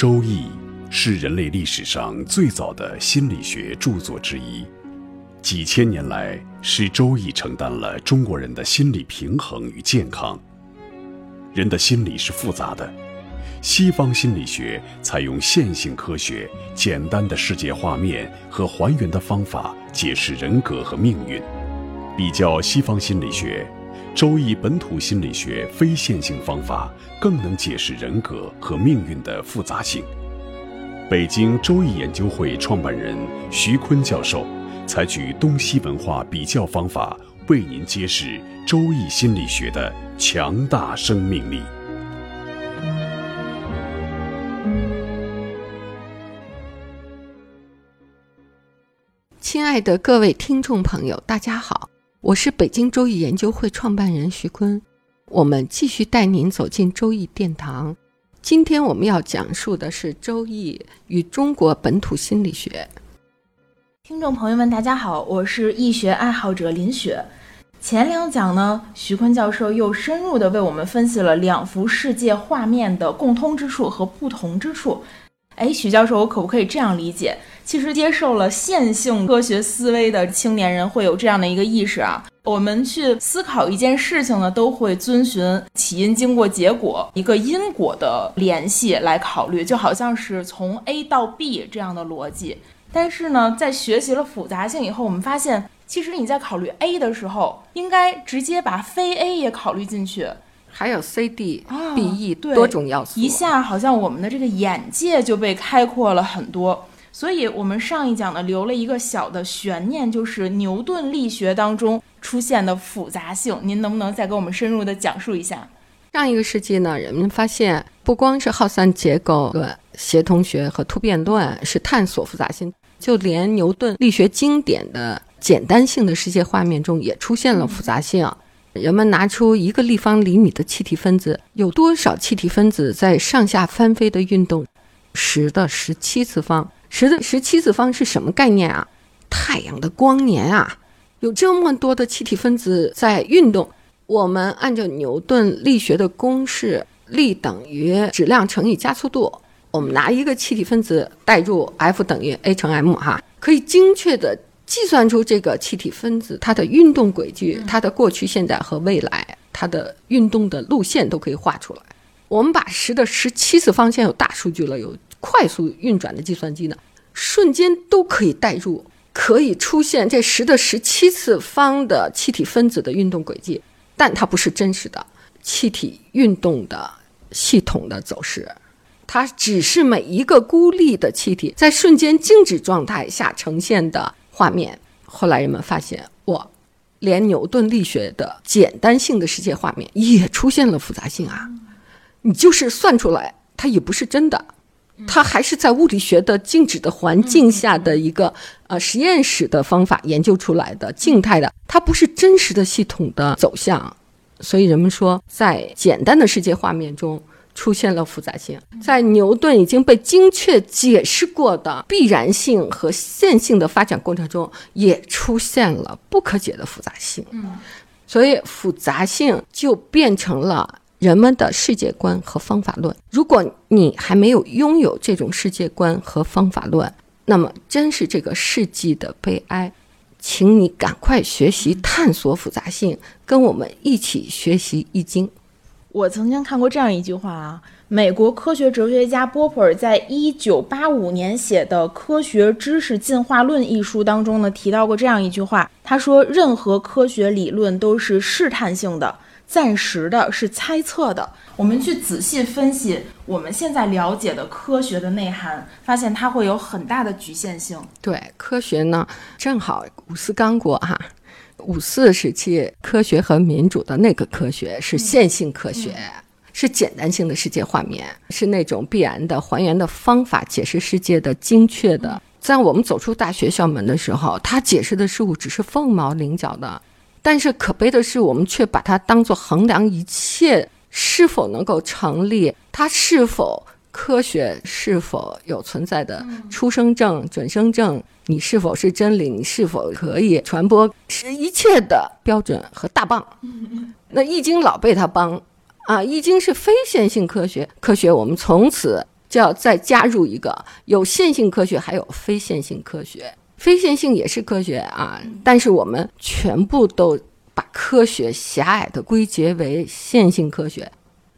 周易》是人类历史上最早的心理学著作之一，几千年来，是《周易》承担了中国人的心理平衡与健康。人的心理是复杂的，西方心理学采用线性科学、简单的世界画面和还原的方法解释人格和命运。比较西方心理学，《周易》本土心理学非线性方法更能解释人格和命运的复杂性。北京周易研究会创办人徐坤教授采取东西文化比较方法，为您揭示周易心理学的强大生命力。亲爱的各位听众朋友，大家好，我是北京周易研究会创办人徐坤，我们继续带您走进周易殿堂。今天我们要讲述的是周易与中国本土心理学。听众朋友们，大家好，我是易学爱好者林雪。前两讲呢，徐坤教授又深入的为我们分析了两幅世界画面的共通之处和不同之处。哎，许教授，我可不可以这样理解？其实接受了线性科学思维的青年人会有这样的一个意识啊，我们去思考一件事情呢，都会遵循起因、经过、结果一个因果的联系来考虑，就好像是从 A 到 B 这样的逻辑。但是呢，在学习了复杂性以后，我们发现。其实你在考虑 A 的时候，应该直接把非 A 也考虑进去，还有 C、D、B、E 多种要素，一下好像我们的这个眼界就被开阔了很多。所以，我们上一讲呢留了一个小的悬念，就是牛顿力学当中出现的复杂性。您能不能再给我们深入的讲述一下？上一个世纪呢，人们发现不光是耗散结构论、协同学和突变论是探索复杂性，就连牛顿力学经典的。简单性的世界画面中也出现了复杂性。人们拿出一个立方厘米的气体分子，有多少气体分子在上下翻飞的运动？十的十七次方。十的十七次方是什么概念啊？太阳的光年啊！有这么多的气体分子在运动。我们按照牛顿力学的公式，力等于质量乘以加速度。我们拿一个气体分子代入，F 等于 a 乘 m 哈，可以精确的。计算出这个气体分子它的运动轨迹，它的过去、现在和未来，它的运动的路线都可以画出来。我们把十的十七次方，现在有大数据了，有快速运转的计算机呢，瞬间都可以代入，可以出现这十的十七次方的气体分子的运动轨迹，但它不是真实的气体运动的系统的走势，它只是每一个孤立的气体在瞬间静止状态下呈现的。画面，后来人们发现，哇，连牛顿力学的简单性的世界画面也出现了复杂性啊！你就是算出来，它也不是真的，它还是在物理学的静止的环境下的一个呃实验室的方法研究出来的静态的，它不是真实的系统的走向。所以人们说，在简单的世界画面中。出现了复杂性，在牛顿已经被精确解释过的必然性和线性的发展过程中，也出现了不可解的复杂性。嗯，所以复杂性就变成了人们的世界观和方法论。如果你还没有拥有这种世界观和方法论，那么真是这个世纪的悲哀。请你赶快学习探索复杂性，跟我们一起学习《易经》。我曾经看过这样一句话啊，美国科学哲学家波普尔在一九八五年写的《科学知识进化论》一书当中呢，提到过这样一句话。他说：“任何科学理论都是试探性的、暂时的，是猜测的。我们去仔细分析我们现在了解的科学的内涵，发现它会有很大的局限性。对科学呢，正好五四刚过哈。”五四时期，科学和民主的那个科学是线性科学，是简单性的世界画面，是那种必然的还原的方法解释世界的精确的。在我们走出大学校门的时候，他解释的事物只是凤毛麟角的，但是可悲的是，我们却把它当做衡量一切是否能够成立，它是否。科学是否有存在的出生证、准生证？你是否是真理？你是否可以传播？是一切的标准和大棒。那《易经》老被他帮啊，《易经》是非线性科学，科学我们从此就要再加入一个有线性科学，还有非线性科学。非线性也是科学啊，但是我们全部都把科学狭隘的归结为线性科学，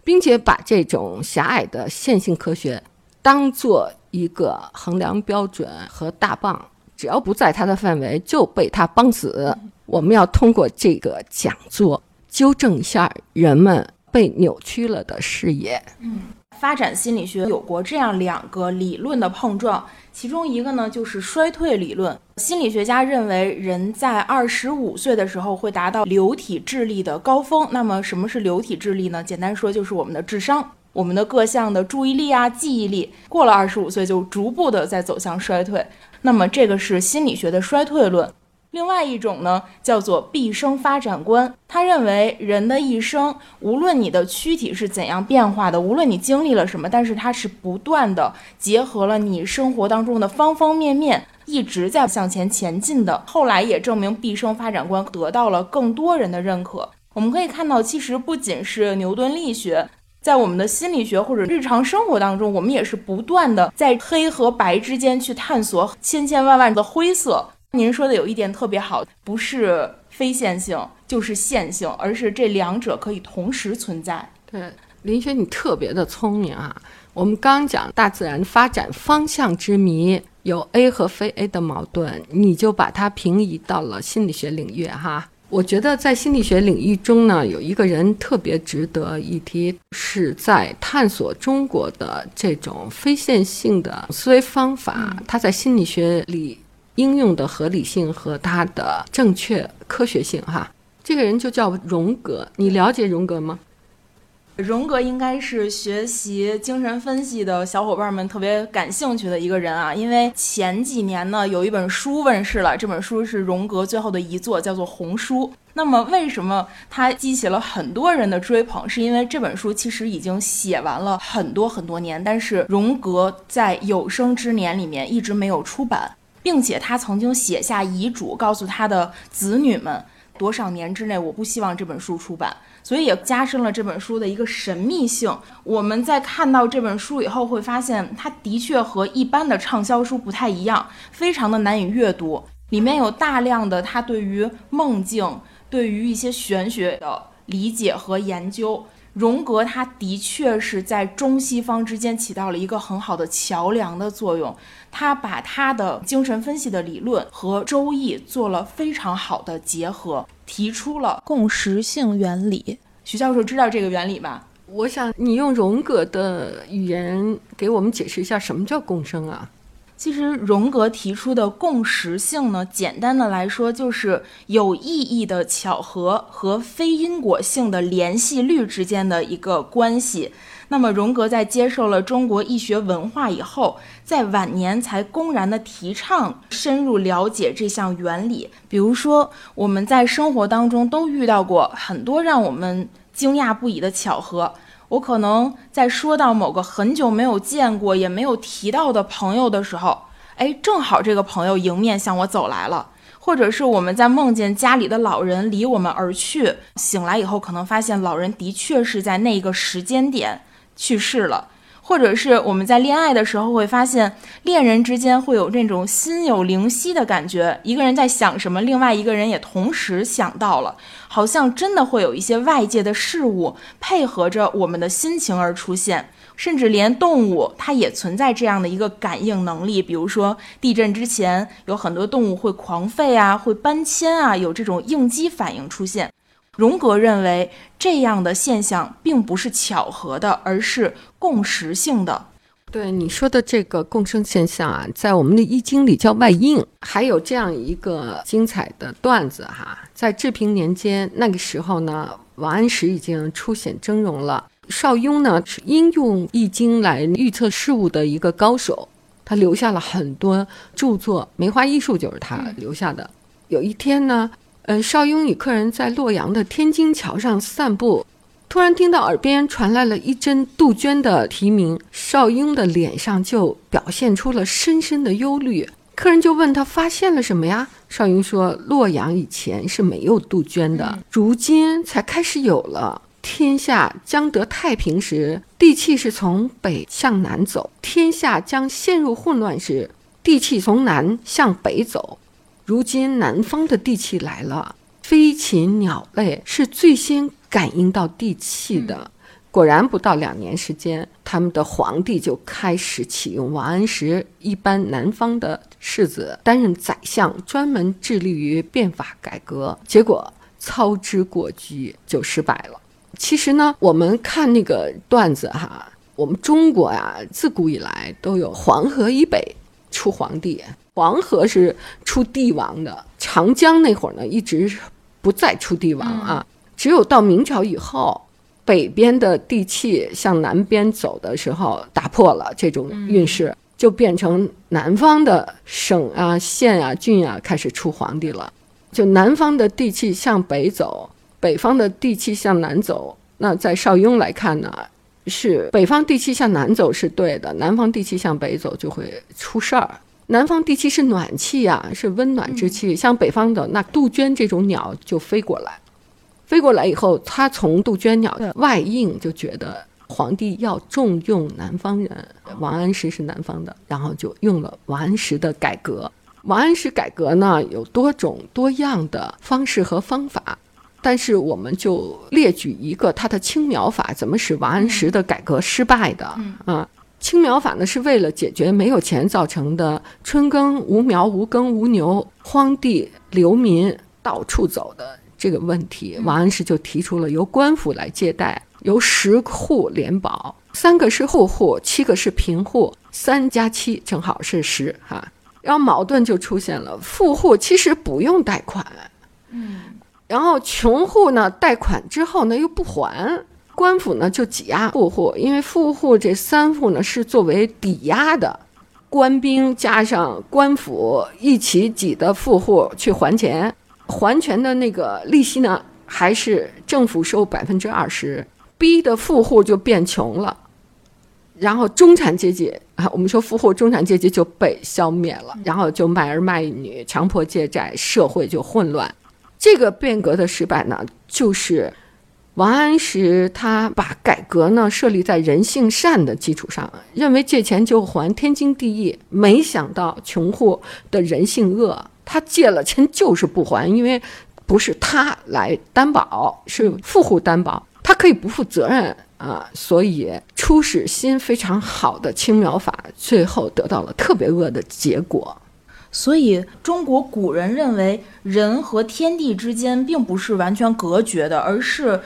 并且把这种狭隘的线性科学当做一个衡量标准和大棒，只要不在它的范围，就被它崩死。我们要通过这个讲座纠正一下人们被扭曲了的视野。嗯，发展心理学有过这样两个理论的碰撞。其中一个呢，就是衰退理论。心理学家认为，人在二十五岁的时候会达到流体智力的高峰。那么，什么是流体智力呢？简单说，就是我们的智商、我们的各项的注意力啊、记忆力，过了二十五岁就逐步的在走向衰退。那么，这个是心理学的衰退论。另外一种呢，叫做毕生发展观。他认为，人的一生，无论你的躯体是怎样变化的，无论你经历了什么，但是它是不断的结合了你生活当中的方方面面，一直在向前前进的。后来也证明，毕生发展观得到了更多人的认可。我们可以看到，其实不仅是牛顿力学，在我们的心理学或者日常生活当中，我们也是不断的在黑和白之间去探索千千万万的灰色。您说的有一点特别好，不是非线性就是线性，而是这两者可以同时存在。对，林雪，你特别的聪明啊！我们刚讲大自然发展方向之谜，有 A 和非 A 的矛盾，你就把它平移到了心理学领域哈。我觉得在心理学领域中呢，有一个人特别值得一提，是在探索中国的这种非线性的思维方法，他在心理学里。应用的合理性和它的正确科学性，哈，这个人就叫荣格。你了解荣格吗？荣格应该是学习精神分析的小伙伴们特别感兴趣的一个人啊，因为前几年呢有一本书问世了，这本书是荣格最后的遗作，叫做《红书》。那么为什么它激起了很多人的追捧？是因为这本书其实已经写完了很多很多年，但是荣格在有生之年里面一直没有出版。并且他曾经写下遗嘱，告诉他的子女们，多少年之内我不希望这本书出版，所以也加深了这本书的一个神秘性。我们在看到这本书以后，会发现它的确和一般的畅销书不太一样，非常的难以阅读。里面有大量的他对于梦境、对于一些玄学的理解和研究。荣格他的确是在中西方之间起到了一个很好的桥梁的作用。他把他的精神分析的理论和《周易》做了非常好的结合，提出了共识性原理。徐教授知道这个原理吧？我想你用荣格的语言给我们解释一下什么叫共生啊？其实荣格提出的共识性呢，简单的来说就是有意义的巧合和非因果性的联系律之间的一个关系。那么，荣格在接受了中国易学文化以后，在晚年才公然的提倡深入了解这项原理。比如说，我们在生活当中都遇到过很多让我们惊讶不已的巧合。我可能在说到某个很久没有见过也没有提到的朋友的时候，哎，正好这个朋友迎面向我走来了。或者是我们在梦见家里的老人离我们而去，醒来以后可能发现老人的确是在那个时间点。去世了，或者是我们在恋爱的时候会发现，恋人之间会有这种心有灵犀的感觉，一个人在想什么，另外一个人也同时想到了，好像真的会有一些外界的事物配合着我们的心情而出现，甚至连动物它也存在这样的一个感应能力，比如说地震之前有很多动物会狂吠啊，会搬迁啊，有这种应激反应出现。荣格认为，这样的现象并不是巧合的，而是共识性的。对你说的这个共生现象啊，在我们的《易经》里叫外应。还有这样一个精彩的段子哈，在治平年间，那个时候呢，王安石已经初显峥嵘了。邵雍呢，是应用《易经》来预测事物的一个高手，他留下了很多著作，梅花易数就是他留下的。有一天呢。呃，邵雍与客人在洛阳的天津桥上散步，突然听到耳边传来了一阵杜鹃的啼鸣，邵雍的脸上就表现出了深深的忧虑。客人就问他发现了什么呀？邵雍说：洛阳以前是没有杜鹃的，如今才开始有了。天下将得太平时，地气是从北向南走；天下将陷入混乱时，地气从南向北走。如今南方的地气来了，飞禽鸟类是最先感应到地气的。果然，不到两年时间，他们的皇帝就开始启用王安石一般南方的士子担任宰相，专门致力于变法改革。结果操之过急，就失败了。其实呢，我们看那个段子哈，我们中国呀，自古以来都有黄河以北出皇帝，黄河是出帝王的。长江那会儿呢，一直不再出帝王啊，只有到明朝以后。北边的地气向南边走的时候，打破了这种运势，就变成南方的省啊、县啊、郡啊开始出皇帝了。就南方的地气向北走，北方的地气向南走。那在邵雍来看呢，是北方地气向南走是对的，南方地气向北走就会出事儿。南方地气是暖气呀，是温暖之气，像北方的那杜鹃这种鸟就飞过来。飞过来以后，他从杜鹃鸟的外应就觉得皇帝要重用南方人，王安石是南方的，然后就用了王安石的改革。王安石改革呢有多种多样的方式和方法，但是我们就列举一个他的青苗法，怎么使王安石的改革失败的啊？青苗法呢是为了解决没有钱造成的春耕无苗、无耕无牛、荒地流民到处走的。这个问题，王安石就提出了由官府来借贷，由十户联保，三个是户户，七个是贫户，三加七正好是十哈。然后矛盾就出现了，富户其实不用贷款，嗯，然后穷户呢贷款之后呢又不还，官府呢就挤压富户，因为富户这三户呢是作为抵押的，官兵加上官府一起挤的富户去还钱。还钱的那个利息呢，还是政府收百分之二十，逼的富户就变穷了，然后中产阶级啊，我们说富户中产阶级就被消灭了，然后就卖儿卖女，强迫借债，社会就混乱。这个变革的失败呢，就是王安石他把改革呢设立在人性善的基础上，认为借钱就还天经地义，没想到穷户的人性恶。他借了钱就是不还，因为不是他来担保，是富户担保，他可以不负责任啊。所以初始心非常好的青苗法，最后得到了特别恶的结果。所以中国古人认为，人和天地之间并不是完全隔绝的，而是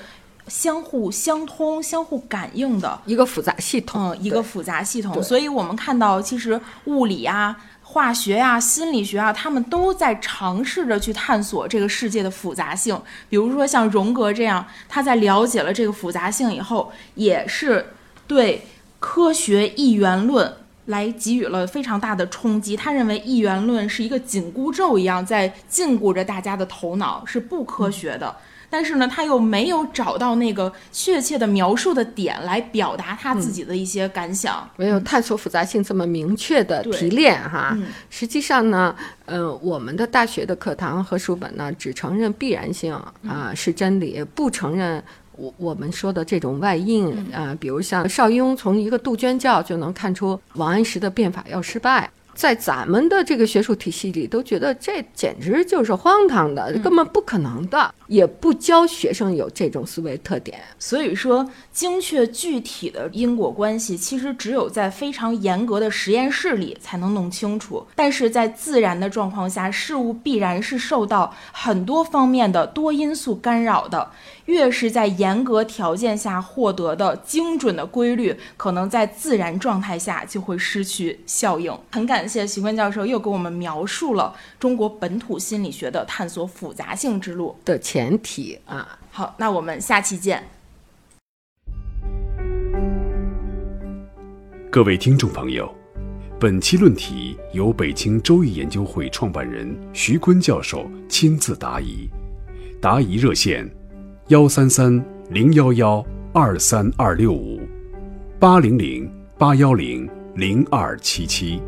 相互相通、相互感应的一个复杂系统。嗯，一个复杂系统。所以我们看到，其实物理啊。化学呀，心理学啊，他们都在尝试着去探索这个世界的复杂性。比如说像荣格这样，他在了解了这个复杂性以后，也是对科学一元论来给予了非常大的冲击。他认为一元论是一个紧箍咒一样，在禁锢着大家的头脑，是不科学的。但是呢，他又没有找到那个确切的描述的点来表达他自己的一些感想，没有探索复杂性这么明确的提炼哈。实际上呢，呃，我们的大学的课堂和书本呢，只承认必然性啊是真理，不承认我我们说的这种外应啊。比如像邵雍从一个杜鹃教就能看出王安石的变法要失败。在咱们的这个学术体系里，都觉得这简直就是荒唐的，根本不可能的，也不教学生有这种思维特点。所以说，精确具体的因果关系，其实只有在非常严格的实验室里才能弄清楚。但是在自然的状况下，事物必然是受到很多方面的多因素干扰的。越是在严格条件下获得的精准的规律，可能在自然状态下就会失去效应。很感谢徐坤教授又给我们描述了中国本土心理学的探索复杂性之路的前提啊。好，那我们下期见。各位听众朋友，本期论题由北京周易研究会创办人徐坤教授亲自答疑，答疑热线。幺三三零幺幺二三二六五，八零零八幺零零二七七。